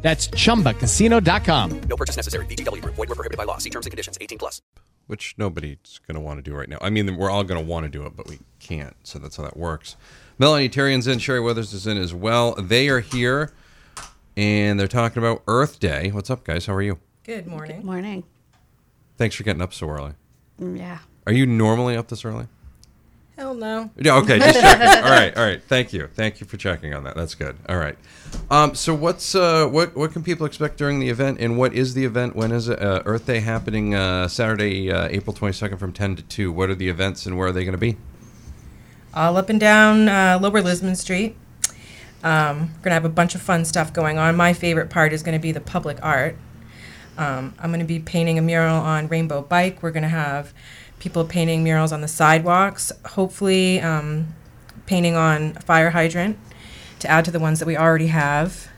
That's chumbacasino.com. No purchase necessary. VGW Group. Void were prohibited by law. See terms and conditions. 18 plus. which nobody's going to want to do right now. I mean, we're all going to want to do it, but we can't. So that's how that works. Melanie Therrien's in, Sherry Weathers is in as well. They are here, and they're talking about Earth Day. What's up, guys? How are you? Good morning. Good morning. Thanks for getting up so early. Mm, Yeah. Are you normally up this early? Hell no. Yeah, okay, just checking. all right, all right. Thank you, thank you for checking on that. That's good. All right. Um, so what's uh, what what can people expect during the event, and what is the event? When is it? Uh, Earth Day happening uh, Saturday, uh, April twenty second, from ten to two. What are the events, and where are they going to be? All up and down uh, Lower Lisbon Street. Um, we're going to have a bunch of fun stuff going on. My favorite part is going to be the public art. Um, I'm going to be painting a mural on Rainbow Bike. We're going to have people painting murals on the sidewalks, hopefully, um, painting on a fire hydrant to add to the ones that we already have.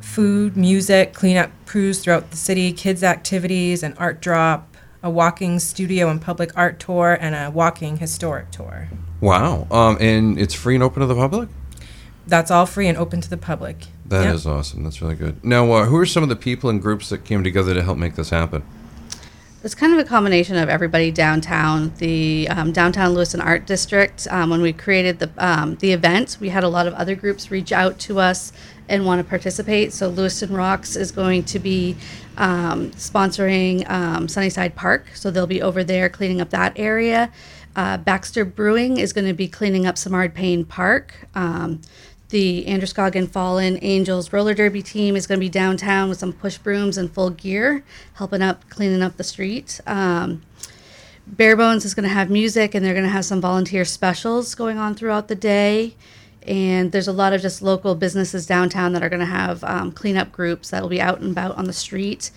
Food, music, cleanup crews throughout the city, kids' activities, an art drop, a walking studio and public art tour, and a walking historic tour. Wow. Um, and it's free and open to the public. That's all free and open to the public. That is Yep. awesome. That's really good. Now, uh, who are some of the people and groups that came together to help make this happen? It's kind of a combination of everybody downtown. The um, downtown Lewiston Art District. Um, when we created the um, the event, we had a lot of other groups reach out to us and want to participate. So Lewiston Rocks is going to be um, sponsoring um, Sunnyside Park, so they'll be over there cleaning up that area. Uh, Baxter Brewing is going to be cleaning up Simard Payne Park. The Androscoggin Fallen Angels roller derby team is going to be downtown with some push brooms and full gear, helping up cleaning up the street. Um, Bear Bones is going to have music, and they're going to have some volunteer specials going on throughout the day. And there's a lot of just local businesses downtown that are going to have um, cleanup groups that will be out and about on the street.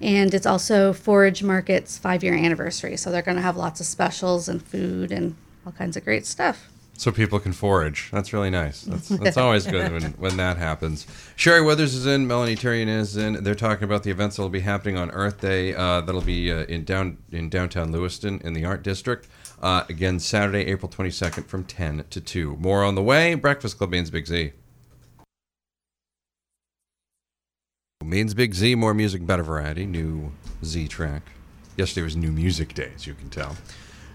And it's also Forage Market's five year anniversary, so they're going to have lots of specials and food and all kinds of great stuff. So people can forage. That's really nice. That's, that's always good when, when that happens. Sherry Weathers is in. Melanie Therrien is in. They're talking about the events that will be happening on Earth Day. Uh, that'll be uh, in down in downtown Lewiston in the Art District. Uh, again, Saturday, April 22nd from 10 to 2. More on the way. Breakfast Club means Big Z. Means Big Z, more music, better variety. New Z track. Yesterday was New Music Day, as you can tell.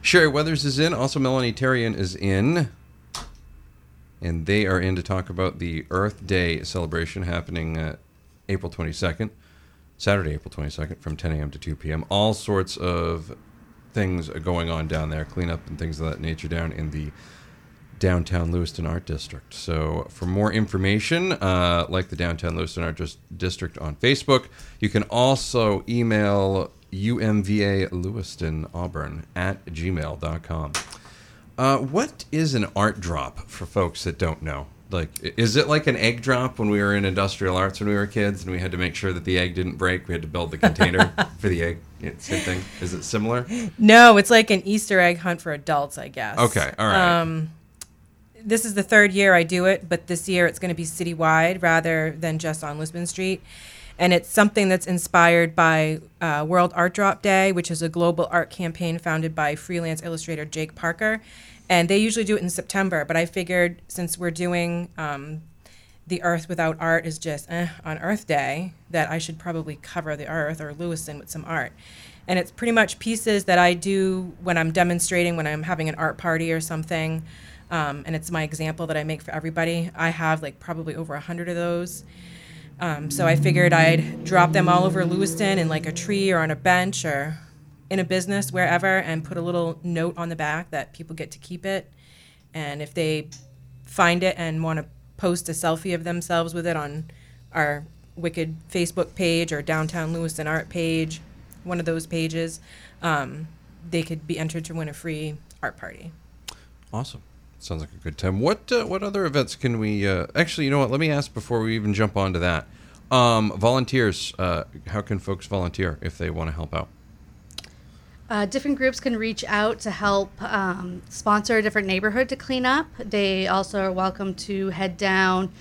Sherry Weathers is in. Also, Melanie Therrien is in. And they are in to talk about the Earth Day celebration happening uh, April 22nd, Saturday, April 22nd, from 10 a.m. to 2 p.m. All sorts of things are going on down there, cleanup and things of that nature down in the downtown Lewiston Art District. So, for more information, uh, like the downtown Lewiston Art District on Facebook, you can also email umva lewiston auburn at gmail.com. Uh, what is an art drop for folks that don't know? Like, is it like an egg drop when we were in industrial arts when we were kids and we had to make sure that the egg didn't break? We had to build the container for the egg. Yeah, same thing. Is it similar? No, it's like an Easter egg hunt for adults, I guess. Okay, all right. Um, this is the third year I do it, but this year it's going to be citywide rather than just on Lisbon Street. And it's something that's inspired by uh, World Art Drop Day, which is a global art campaign founded by freelance illustrator Jake Parker. And they usually do it in September, but I figured since we're doing um, the Earth without art is just eh, on Earth Day, that I should probably cover the Earth or Lewiston with some art. And it's pretty much pieces that I do when I'm demonstrating, when I'm having an art party or something. Um, and it's my example that I make for everybody. I have like probably over a hundred of those. Um, so I figured I'd drop them all over Lewiston in like a tree or on a bench or in a business, wherever, and put a little note on the back that people get to keep it. And if they find it and want to post a selfie of themselves with it on our Wicked Facebook page or Downtown Lewiston Art page, one of those pages, um, they could be entered to win a free art party. Awesome. Sounds like a good time. What uh, what other events can we? Uh, actually, you know what? Let me ask before we even jump onto that. Um, volunteers. Uh, how can folks volunteer if they want to help out? Uh, different groups can reach out to help um, sponsor a different neighborhood to clean up. They also are welcome to head down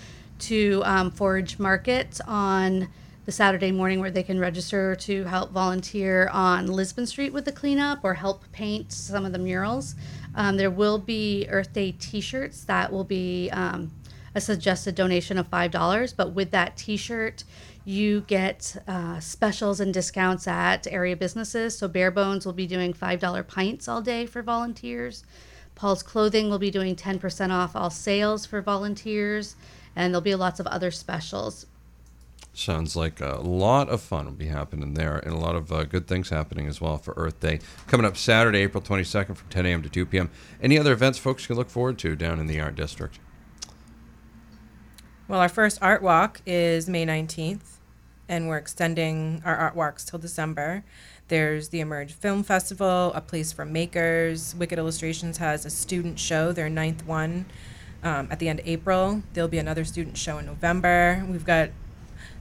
to um, Forage Market on the Saturday morning where they can register to help volunteer on Lisbon Street with the cleanup or help paint some of the murals. Um, there will be Earth Day t shirts that will be um, a suggested donation of $5, but with that t shirt, you get uh, specials and discounts at area businesses. So Bear Bones will be doing $5 pints all day for volunteers. Paul's Clothing will be doing 10% off all sales for volunteers. And there'll be lots of other specials. Sounds like a lot of fun will be happening there and a lot of uh, good things happening as well for Earth Day. Coming up Saturday, April 22nd from 10 a.m. to 2 p.m. Any other events folks can look forward to down in the Art District? Well, our first art walk is May 19th, and we're extending our art walks till December. There's the Emerge Film Festival, A Place for Makers. Wicked Illustrations has a student show, their ninth one, um, at the end of April. There'll be another student show in November. We've got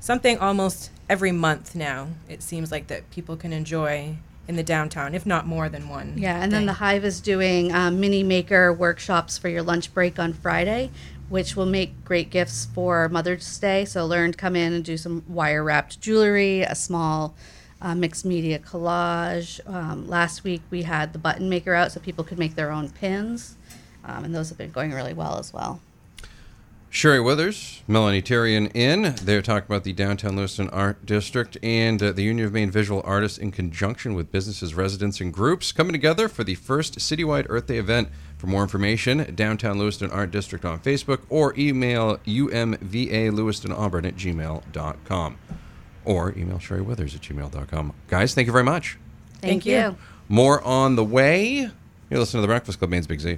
something almost every month now. It seems like that people can enjoy in the downtown, if not more than one. Yeah, and then the Hive is doing um, mini maker workshops for your lunch break on Friday, which will make great gifts for Mother's Day. So learn to come in and do some wire wrapped jewelry, a small uh, mixed media collage. Um, last week we had the button maker out so people could make their own pins, um, and those have been going really well as well. Sherry Withers, Melanie Therrien in. They're talking about the Downtown Lewiston Art District and uh, the Union of Maine Visual Artists in conjunction with businesses, residents, and groups coming together for the first citywide Earth Day event. For more information, Downtown Lewiston Art District on Facebook or email umvalewistonauburn at gmail.com or email Sherry Withers at gmail.com. Guys, thank you very much. Thank, Thank you. you. More on the way. You're listening to The Breakfast Club, Maine's Big Z.